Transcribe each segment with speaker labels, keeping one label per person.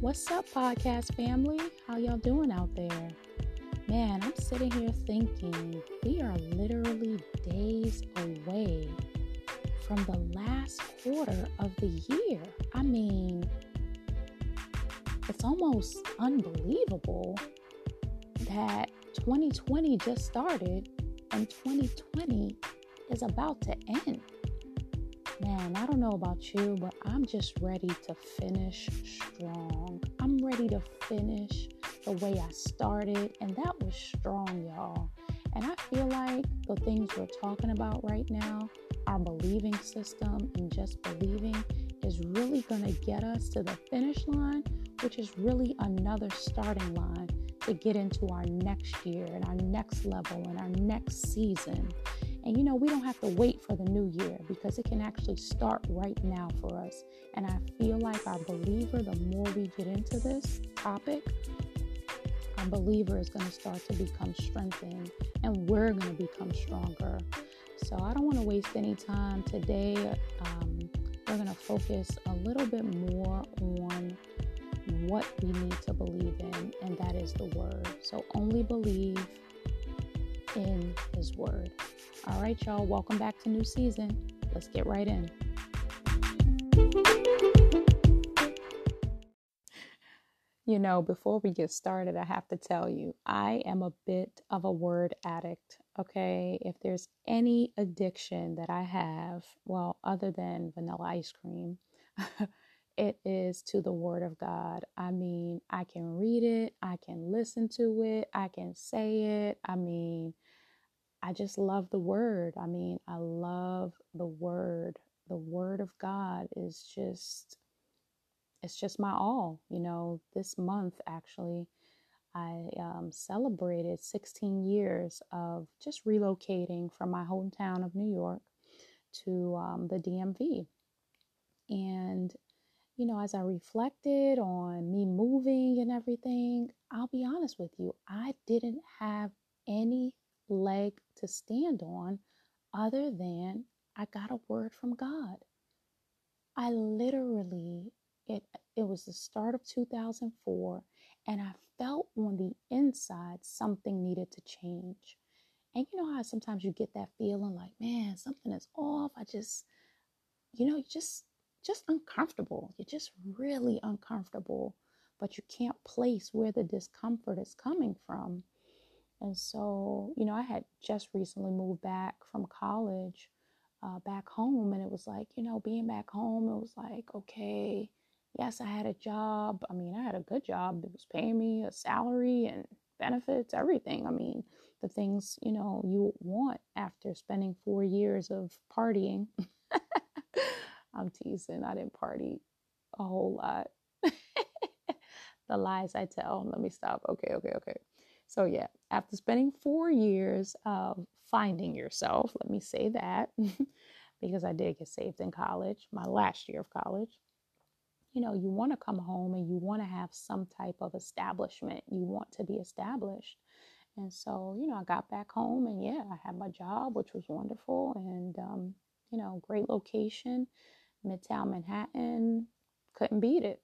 Speaker 1: What's up, podcast family? How y'all doing out there? Man, I'm sitting here thinking we are literally days away from the last quarter of the year. I mean, it's almost unbelievable that 2020 just started and 2020 is about to end. Man, I don't know about you, but I'm just ready to finish strong. Ready to finish the way I started, and that was strong, y'all. And I feel like the things we're talking about right now, our believing system and just believing, is really going to get us to the finish line, which is really another starting line to get into our next year and our next level and our next season. And you know, we don't have to wait for the new year because it can actually start right now for us. And I feel like our believer, the more we get into this topic, our believer is going to start to become strengthened and we're going to become stronger. So I don't want to waste any time today. Um, we're going to focus a little bit more on what we need to believe in, and that is the Word. So only believe in His Word. All right, y'all, welcome back to new season. Let's get right in. You know, before we get started, I have to tell you, I am a bit of a word addict. Okay. If there's any addiction that I have, well, other than vanilla ice cream, it is to the Word of God. I mean, I can read it, I can listen to it, I can say it. I mean, I just love the Word. I mean, I love the Word. The Word of God is just, it's just my all. You know, this month actually, I um, celebrated 16 years of just relocating from my hometown of New York to um, the DMV. And you know, as I reflected on me moving and everything, I'll be honest with you, I didn't have any leg to stand on other than I got a word from God. I literally, it, it was the start of 2004, and I felt on the inside something needed to change. And you know how sometimes you get that feeling like, man, something is off. I just, you know, you just just uncomfortable. You're just really uncomfortable, but you can't place where the discomfort is coming from. And so, you know, I had just recently moved back from college uh, back home, and it was like, you know, being back home, it was like, okay, yes, I had a job. I mean, I had a good job. It was paying me a salary and benefits, everything. I mean, the things, you know, you want after spending four years of partying. I'm teasing. I didn't party a whole lot. the lies I tell. Let me stop. Okay, okay, okay. So, yeah, after spending four years of finding yourself, let me say that because I did get saved in college, my last year of college. You know, you want to come home and you want to have some type of establishment. You want to be established. And so, you know, I got back home and yeah, I had my job, which was wonderful and, um, you know, great location. Midtown Manhattan, couldn't beat it.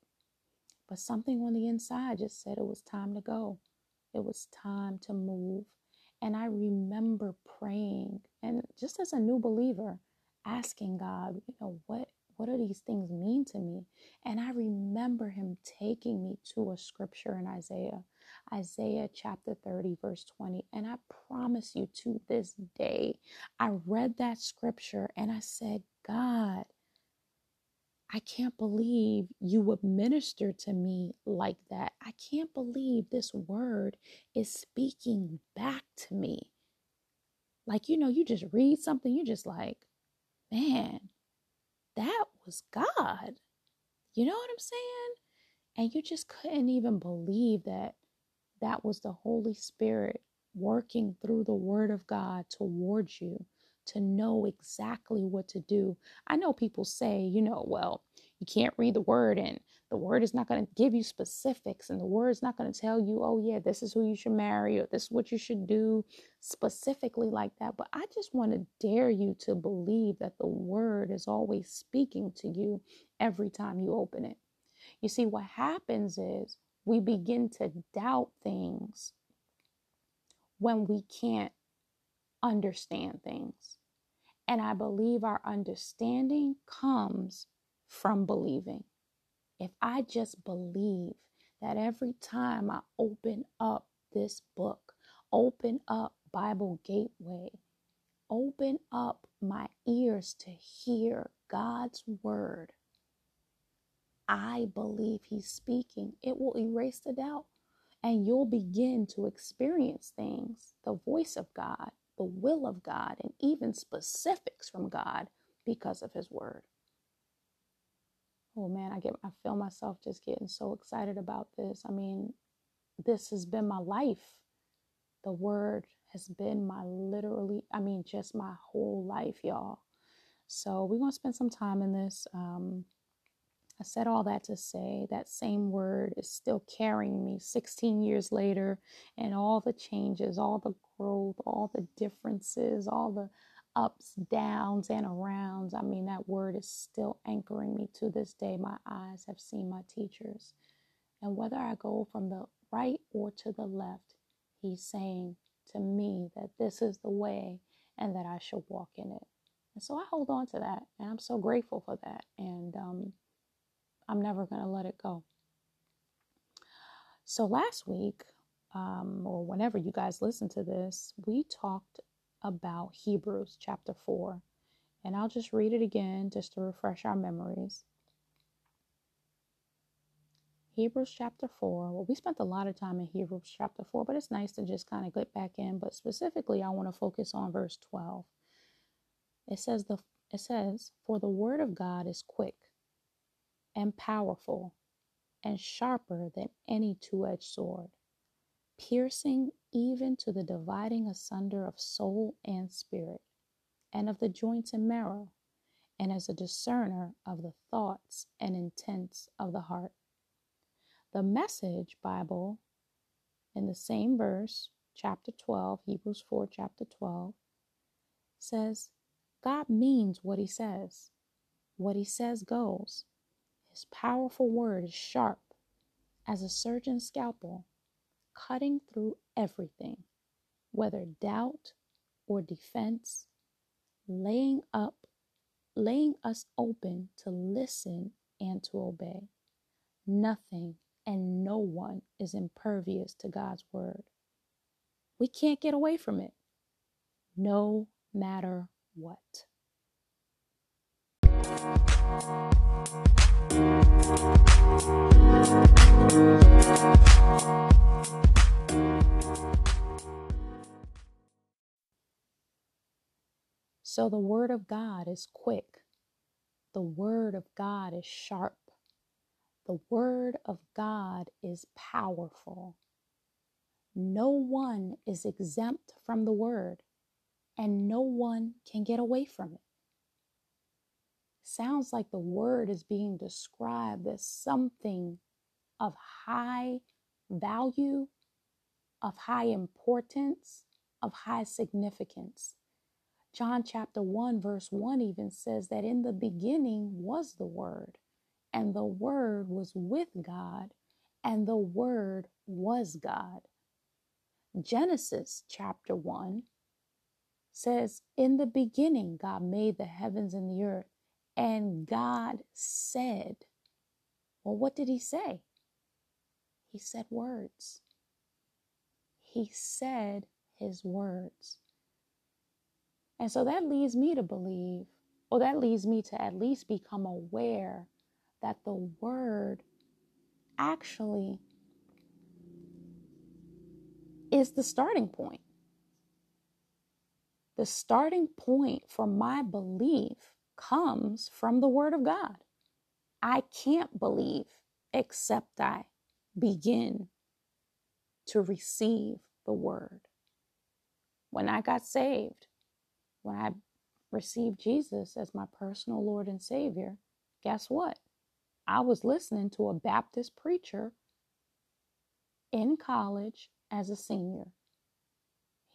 Speaker 1: But something on the inside just said it was time to go. It was time to move. And I remember praying and just as a new believer, asking God, you know, what what do these things mean to me? And I remember him taking me to a scripture in Isaiah, Isaiah chapter 30, verse 20. And I promise you to this day, I read that scripture and I said, God, I can't believe you would minister to me like that. I can't believe this word is speaking back to me. Like, you know, you just read something, you're just like, man, that was God. You know what I'm saying? And you just couldn't even believe that that was the Holy Spirit working through the Word of God towards you to know exactly what to do. I know people say, you know, well, you can't read the word and the word is not going to give you specifics and the word is not going to tell you, oh, yeah, this is who you should marry or this is what you should do specifically like that. But I just want to dare you to believe that the word is always speaking to you every time you open it. You see, what happens is we begin to doubt things when we can't understand things. And I believe our understanding comes from believing. If I just believe that every time I open up this book, open up Bible Gateway, open up my ears to hear God's word, I believe He's speaking. It will erase the doubt and you'll begin to experience things, the voice of God, the will of God, and even specifics from God because of His word. Oh man, I get I feel myself just getting so excited about this. I mean, this has been my life. The word has been my literally, I mean, just my whole life, y'all. So we're gonna spend some time in this. Um, I said all that to say that same word is still carrying me 16 years later, and all the changes, all the growth, all the differences, all the ups, downs, and arounds. I mean, that word is still anchoring me to this day. My eyes have seen my teachers. And whether I go from the right or to the left, he's saying to me that this is the way and that I should walk in it. And so I hold on to that. And I'm so grateful for that. And um, I'm never going to let it go. So last week, um, or whenever you guys listen to this, we talked about Hebrews chapter 4. And I'll just read it again just to refresh our memories. Hebrews chapter 4. Well, we spent a lot of time in Hebrews chapter 4, but it's nice to just kind of get back in. But specifically, I want to focus on verse 12. It says the it says, For the word of God is quick and powerful and sharper than any two edged sword, piercing even to the dividing asunder of soul and spirit, and of the joints and marrow, and as a discerner of the thoughts and intents of the heart. The Message Bible, in the same verse, chapter 12, Hebrews 4, chapter 12, says, God means what he says. What he says goes. His powerful word is sharp as a surgeon's scalpel, cutting through everything, whether doubt or defense, laying up, laying us open to listen and to obey. Nothing and no one is impervious to God's word. We can't get away from it, no matter what. So the Word of God is quick. The Word of God is sharp. The Word of God is powerful. No one is exempt from the Word, and no one can get away from it sounds like the word is being described as something of high value, of high importance, of high significance. John chapter 1, verse 1 even says that in the beginning was the Word, and the Word was with God, and the Word was God. Genesis chapter 1 says, In the beginning, God made the heavens and the earth. And God said, Well, what did He say? He said words. He said His words. And so that leads me to believe, or that leads me to at least become aware that the Word actually is the starting point. The starting point for my belief comes from the Word of God. I can't believe except I begin to receive the Word. When I got saved, when I received Jesus as my personal Lord and Savior, guess what? I was listening to a Baptist preacher in college as a senior.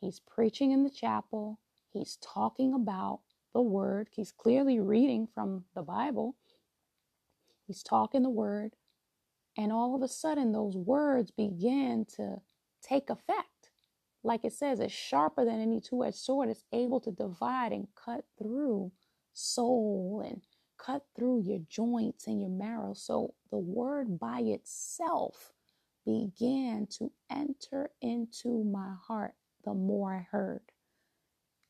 Speaker 1: He's preaching in the chapel, he's talking about the word. He's clearly reading from the Bible. He's talking the word. And all of a sudden, those words began to take effect. Like it says, it's sharper than any two edged sword. It's able to divide and cut through soul and cut through your joints and your marrow. So the word by itself began to enter into my heart the more I heard.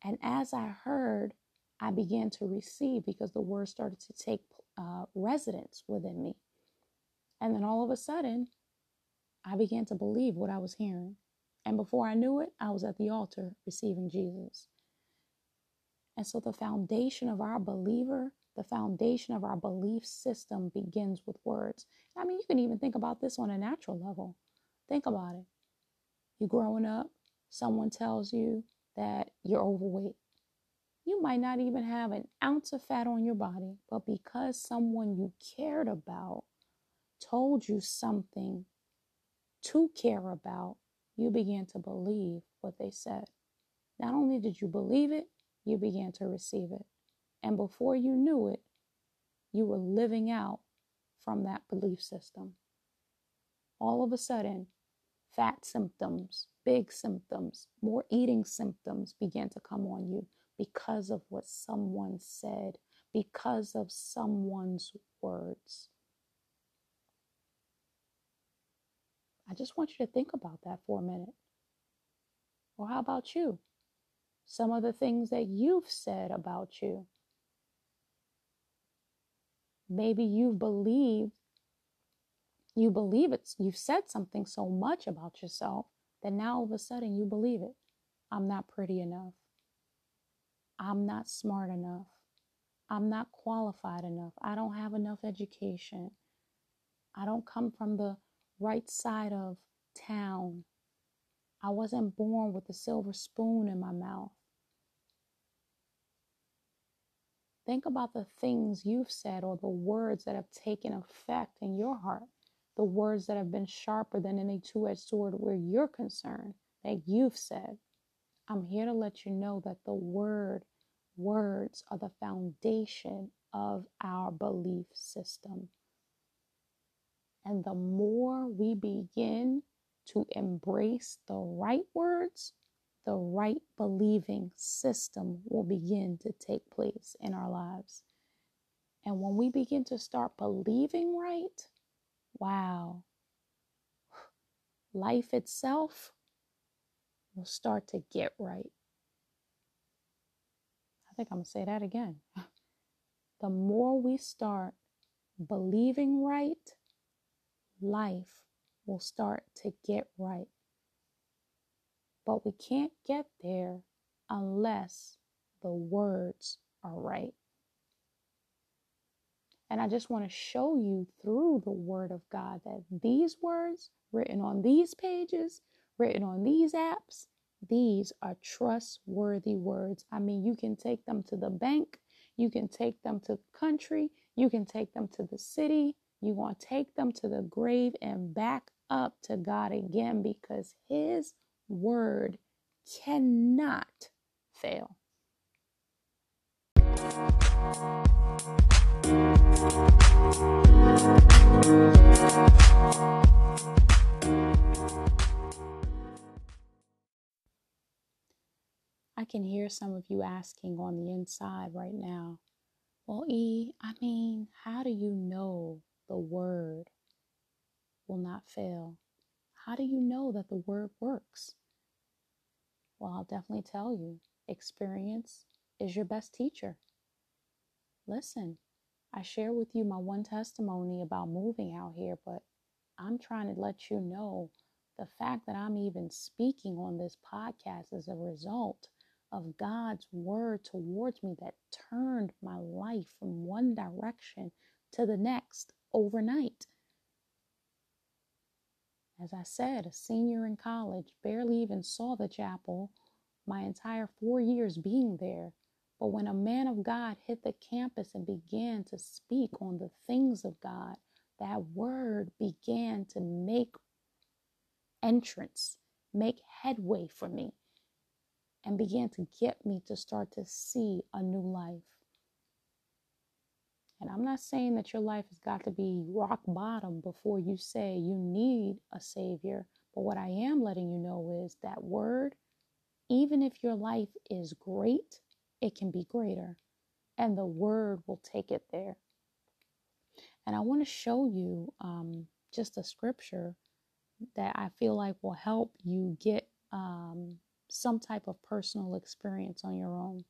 Speaker 1: And as I heard, I began to receive because the word started to take uh, residence within me. And then all of a sudden, I began to believe what I was hearing. And before I knew it, I was at the altar receiving Jesus. And so the foundation of our believer, the foundation of our belief system begins with words. I mean, you can even think about this on a natural level. Think about it. You're growing up, someone tells you that you're overweight. You might not even have an ounce of fat on your body, but because someone you cared about told you something to care about, you began to believe what they said. Not only did you believe it, you began to receive it. And before you knew it, you were living out from that belief system. All of a sudden, fat symptoms, big symptoms, more eating symptoms began to come on you because of what someone said, because of someone's words. I just want you to think about that for a minute. Or how about you? Some of the things that you've said about you. Maybe you've believed, you believe it, you've said something so much about yourself that now all of a sudden you believe it. I'm not pretty enough. I'm not smart enough. I'm not qualified enough. I don't have enough education. I don't come from the right side of town. I wasn't born with a silver spoon in my mouth. Think about the things you've said or the words that have taken effect in your heart, the words that have been sharper than any two edged sword where you're concerned that you've said. I'm here to let you know that the word, words are the foundation of our belief system. And the more we begin to embrace the right words, the right believing system will begin to take place in our lives. And when we begin to start believing right, wow, life itself will start to get right. Think I'm going to say that again. the more we start believing right, life will start to get right. But we can't get there unless the words are right. And I just want to show you through the Word of God that these words written on these pages, written on these apps, these are trustworthy words. I mean, you can take them to the bank, you can take them to the country, you can take them to the city, you want to take them to the grave and back up to God again because His word cannot fail. I can hear some of you asking on the inside right now, well, E, I mean, how do you know the word will not fail? How do you know that the word works? Well, I'll definitely tell you experience is your best teacher. Listen, I share with you my one testimony about moving out here, but I'm trying to let you know the fact that I'm even speaking on this podcast is a result of God's word towards me that turned my life from one direction to the next overnight. As I said, a senior in college, barely even saw the chapel my entire four years being there. But when a man of God hit the campus and began to speak on the things of God, that word began to make entrance, make headway for me, and began to get me to start to see a new life. And I'm not saying that your life has got to be rock bottom before you say you need a Savior. But what I am letting you know is that word, even if your life is great, it can be greater. And the word will take it there. And I want to show you um, just a scripture that I feel like will help you get um, some type of personal experience on your own.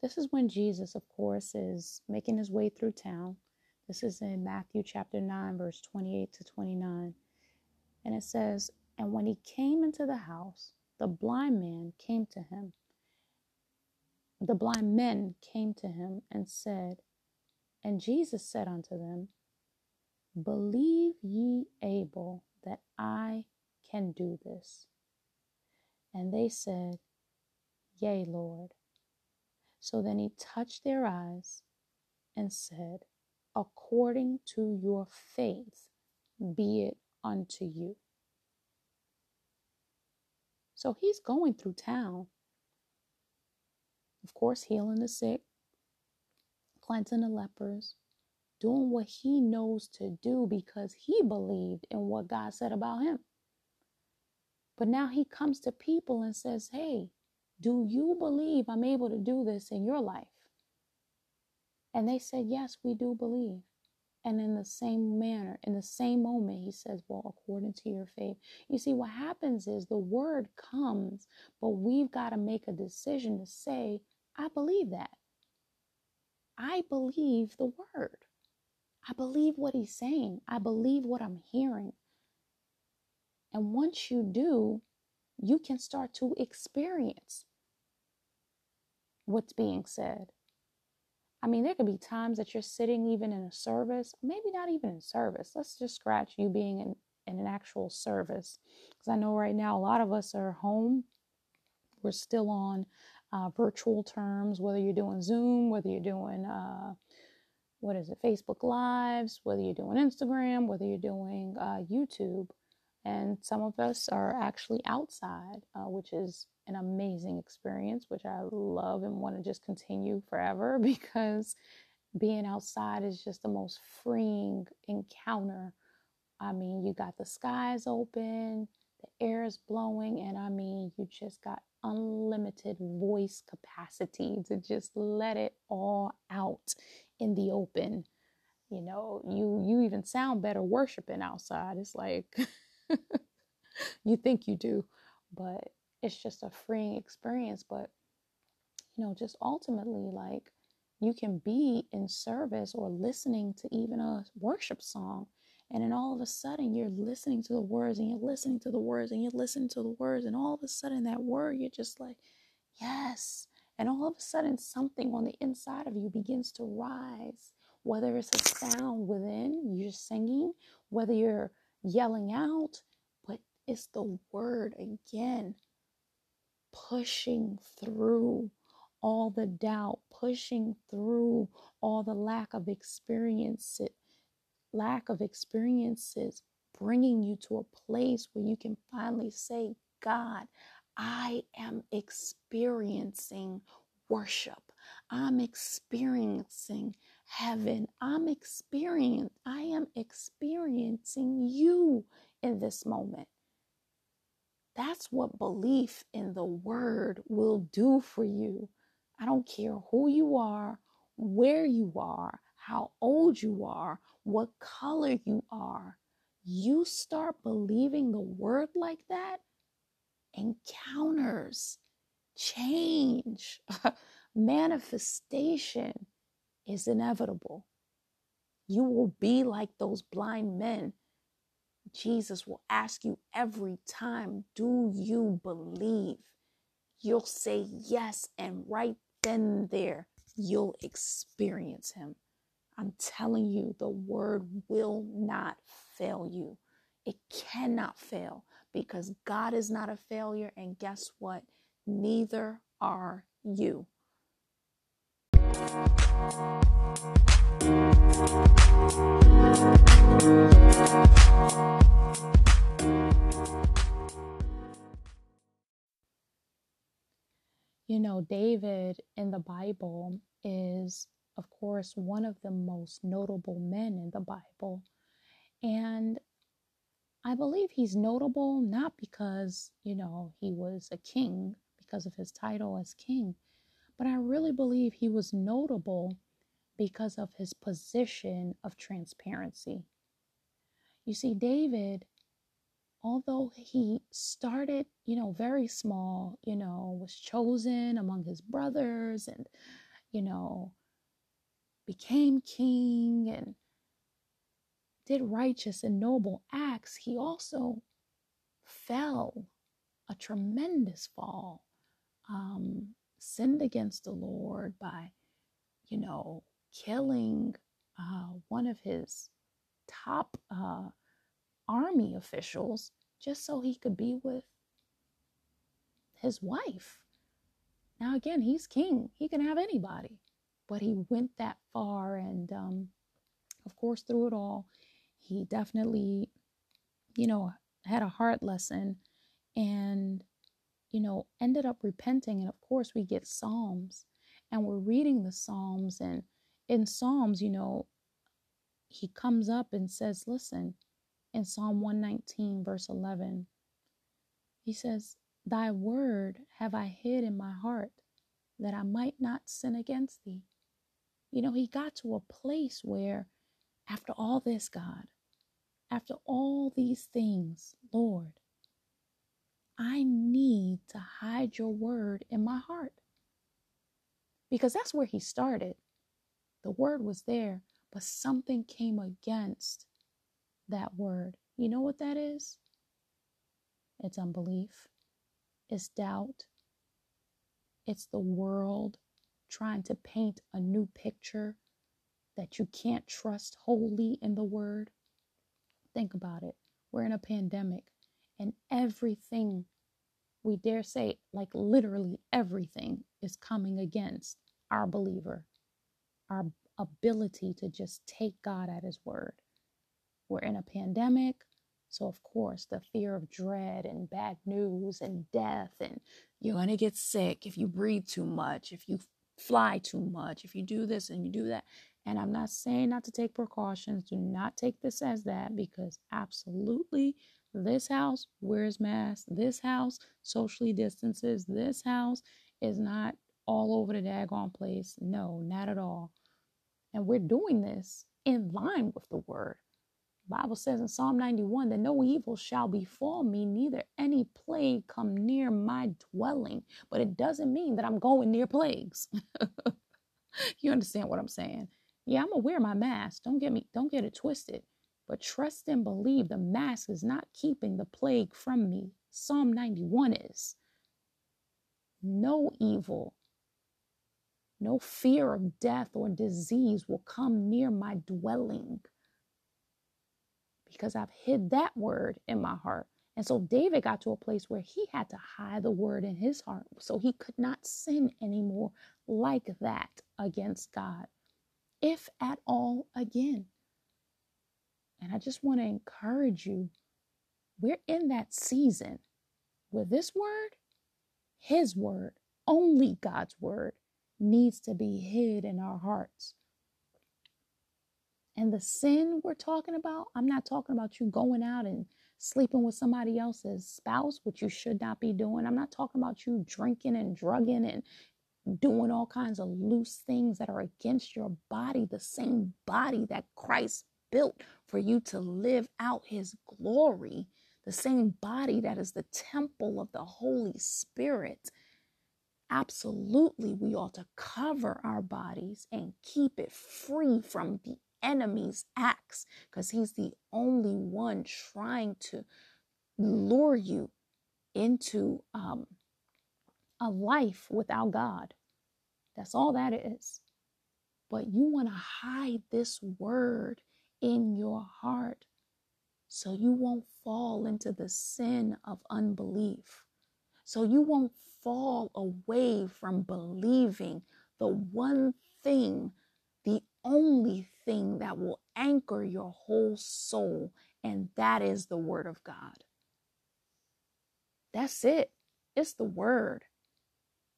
Speaker 1: This is when Jesus, of course, is making his way through town. This is in Matthew chapter 9, verse 28 to 29. And it says, And when he came into the house, the blind man came to him. The blind men came to him and said, And Jesus said unto them, Believe ye able that I can do this? And they said, Yea, Lord. So then he touched their eyes and said, According to your faith, be it unto you. So he's going through town, of course, healing the sick, cleansing the lepers, doing what he knows to do because he believed in what God said about him. But now he comes to people and says, Hey, do you believe I'm able to do this in your life? And they said, Yes, we do believe. And in the same manner, in the same moment, he says, Well, according to your faith. You see, what happens is the word comes, but we've got to make a decision to say, I believe that. I believe the word. I believe what he's saying. I believe what I'm hearing. And once you do, you can start to experience what's being said. I mean, there could be times that you're sitting even in a service, maybe not even in service. Let's just scratch you being in, in an actual service. Because I know right now a lot of us are home. We're still on uh, virtual terms, whether you're doing Zoom, whether you're doing, uh, what is it, Facebook Lives, whether you're doing Instagram, whether you're doing uh, YouTube. And some of us are actually outside, uh, which is an amazing experience, which I love and want to just continue forever because being outside is just the most freeing encounter. I mean, you got the skies open, the air is blowing, and I mean, you just got unlimited voice capacity to just let it all out in the open. You know, you you even sound better worshiping outside. It's like you think you do, but it's just a freeing experience. But, you know, just ultimately, like, you can be in service or listening to even a worship song. And then all of a sudden, you're listening to the words and you're listening to the words and you're listening to the words. And all of a sudden, that word, you're just like, yes. And all of a sudden, something on the inside of you begins to rise. Whether it's a sound within, you're singing, whether you're yelling out, but it's the word again pushing through all the doubt, pushing through all the lack of experience, lack of experiences, bringing you to a place where you can finally say, God, I am experiencing worship. I'm experiencing heaven. I'm experiencing, I am experiencing you in this moment. That's what belief in the word will do for you. I don't care who you are, where you are, how old you are, what color you are. You start believing the word like that, encounters, change, manifestation is inevitable. You will be like those blind men Jesus will ask you every time, Do you believe? You'll say yes, and right then and there, you'll experience Him. I'm telling you, the word will not fail you. It cannot fail because God is not a failure. And guess what? Neither are you. You know, David in the Bible is of course, one of the most notable men in the Bible. And I believe he's notable not because, you know, he was a king, because of his title as king, but I really believe he was notable because of his position of transparency. You see, David, although he started, you know, very small, you know, was chosen among his brothers and, you know, became king and did righteous and noble acts, he also fell a tremendous fall, um, sinned against the Lord by, you know, killing uh, one of his top uh, army officials just so he could be with his wife. Now, again, he's king, he can have anybody, but he went that far. And um, of course, through it all, he definitely, you know, had a heart lesson and, you know, ended up repenting. And of course, we get Psalms and we're reading the Psalms. And in Psalms, you know, he comes up and says, Listen, in Psalm 119, verse 11, he says, Thy word have I hid in my heart that I might not sin against thee. You know, he got to a place where, after all this, God, after all these things, Lord, I need to hide your word in my heart. Because that's where he started. The word was there, but something came against that word. You know what that is? It's unbelief, it's doubt, it's the world trying to paint a new picture that you can't trust wholly in the word. Think about it. We're in a pandemic, and everything we dare say, like literally everything, is coming against our believer, our ability to just take God at His word. We're in a pandemic, so of course, the fear of dread and bad news and death, and you're going to get sick if you breathe too much, if you fly too much, if you do this and you do that. And I'm not saying not to take precautions. Do not take this as that because absolutely this house wears masks. This house socially distances. This house is not all over the daggone place. No, not at all. And we're doing this in line with the word. Bible says in Psalm 91 that no evil shall befall me, neither any plague come near my dwelling. But it doesn't mean that I'm going near plagues. you understand what I'm saying? Yeah, I'm gonna wear my mask. Don't get me, don't get it twisted. But trust and believe the mask is not keeping the plague from me. Psalm 91 is. No evil, no fear of death or disease will come near my dwelling because I've hid that word in my heart. And so David got to a place where he had to hide the word in his heart so he could not sin anymore like that against God if at all again. And I just want to encourage you we're in that season where this word, His word, only God's word, needs to be hid in our hearts. And the sin we're talking about, I'm not talking about you going out and sleeping with somebody else's spouse, which you should not be doing. I'm not talking about you drinking and drugging and doing all kinds of loose things that are against your body, the same body that Christ built for you to live out his glory, the same body that is the temple of the Holy Spirit. Absolutely, we ought to cover our bodies and keep it free from the enemy's acts because he's the only one trying to lure you into um, a life without God. That's all that is. But you want to hide this word in your heart so you won't fall into the sin of unbelief. So you won't fall away from believing the one thing, the only thing that will anchor your whole soul, and that is the Word of God. That's it. It's the Word.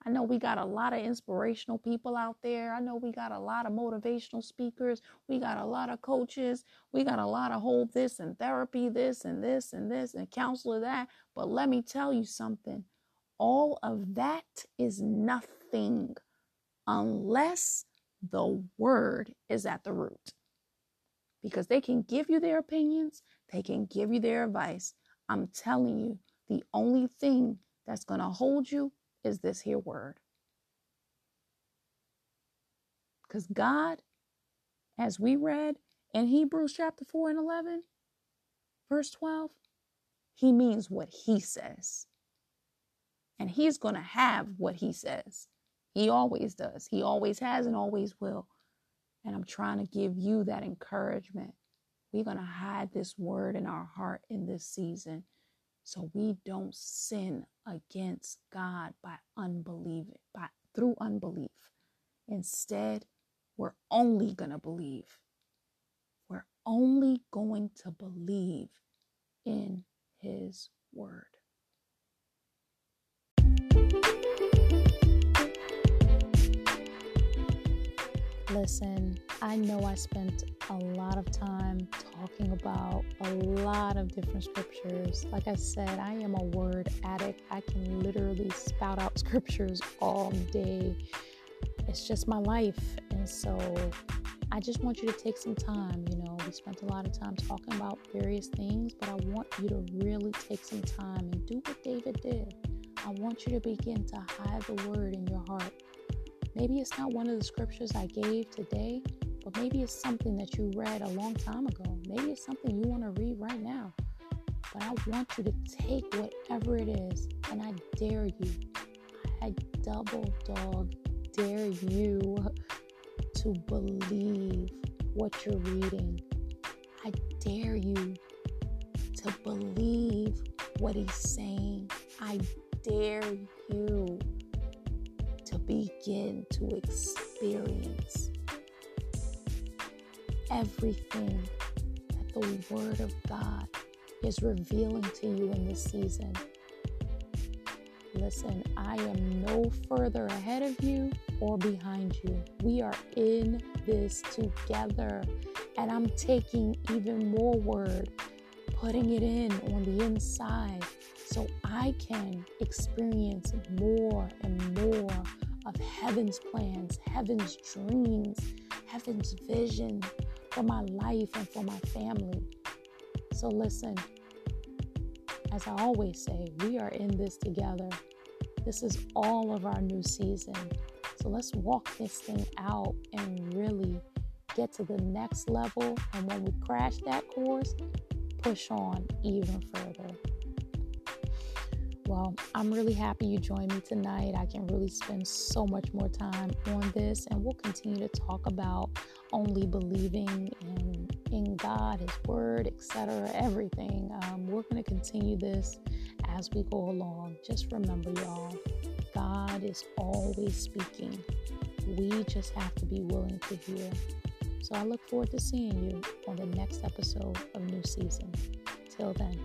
Speaker 1: I know we got a lot of inspirational people out there. I know we got a lot of motivational speakers. We got a lot of coaches. We got a lot of whole this and therapy, this and this and this and counselor that. But let me tell you something all of that is nothing unless the word is at the root. Because they can give you their opinions, they can give you their advice. I'm telling you, the only thing that's going to hold you is this here word. Because God, as we read in Hebrews chapter 4 and 11, verse 12, he means what he says. And he's going to have what he says. He always does. He always has and always will. And I'm trying to give you that encouragement. We're going to hide this word in our heart in this season so we don't sin against God by unbelief, by through unbelief. Instead, we're only going to believe. We're only going to believe in his word. Listen, I know I spent a lot of time talking about a lot of different scriptures. Like I said, I am a word addict. I can literally spout out scriptures all day. It's just my life. And so I just want you to take some time. You know, we spent a lot of time talking about various things, but I want you to really take some time and do what David did. I want you to begin to hide the word in your heart. Maybe it's not one of the scriptures I gave today, maybe it's something that you read a long time ago. Maybe it's something you want to read right now. But I want you to take whatever it is, and I dare you, I double dog dare you to believe what you're reading. I dare you to believe what he's saying. I dare you to begin to experience everything that the Word of God is revealing to you in this season. Listen, I am no further ahead of you or behind you. We are in this together. And I'm taking even more word, putting it in on the inside so I can experience more and more of heaven's plans, heaven's dreams, heaven's vision for my life and for my family. So, listen, as I always say, we are in this together. This is all of our new season. So, let's walk this thing out and really get to the next level. And when we crash that course, push on even further. Well, I'm really happy you joined me tonight. I can really spend so much more time on this, and we'll continue to talk about only believing in, in God, His Word, etc., everything. Um, we're going to continue this as we go along. Just remember, y'all, God is always speaking. We just have to be willing to hear. So I look forward to seeing you on the next episode of New Season. Till then.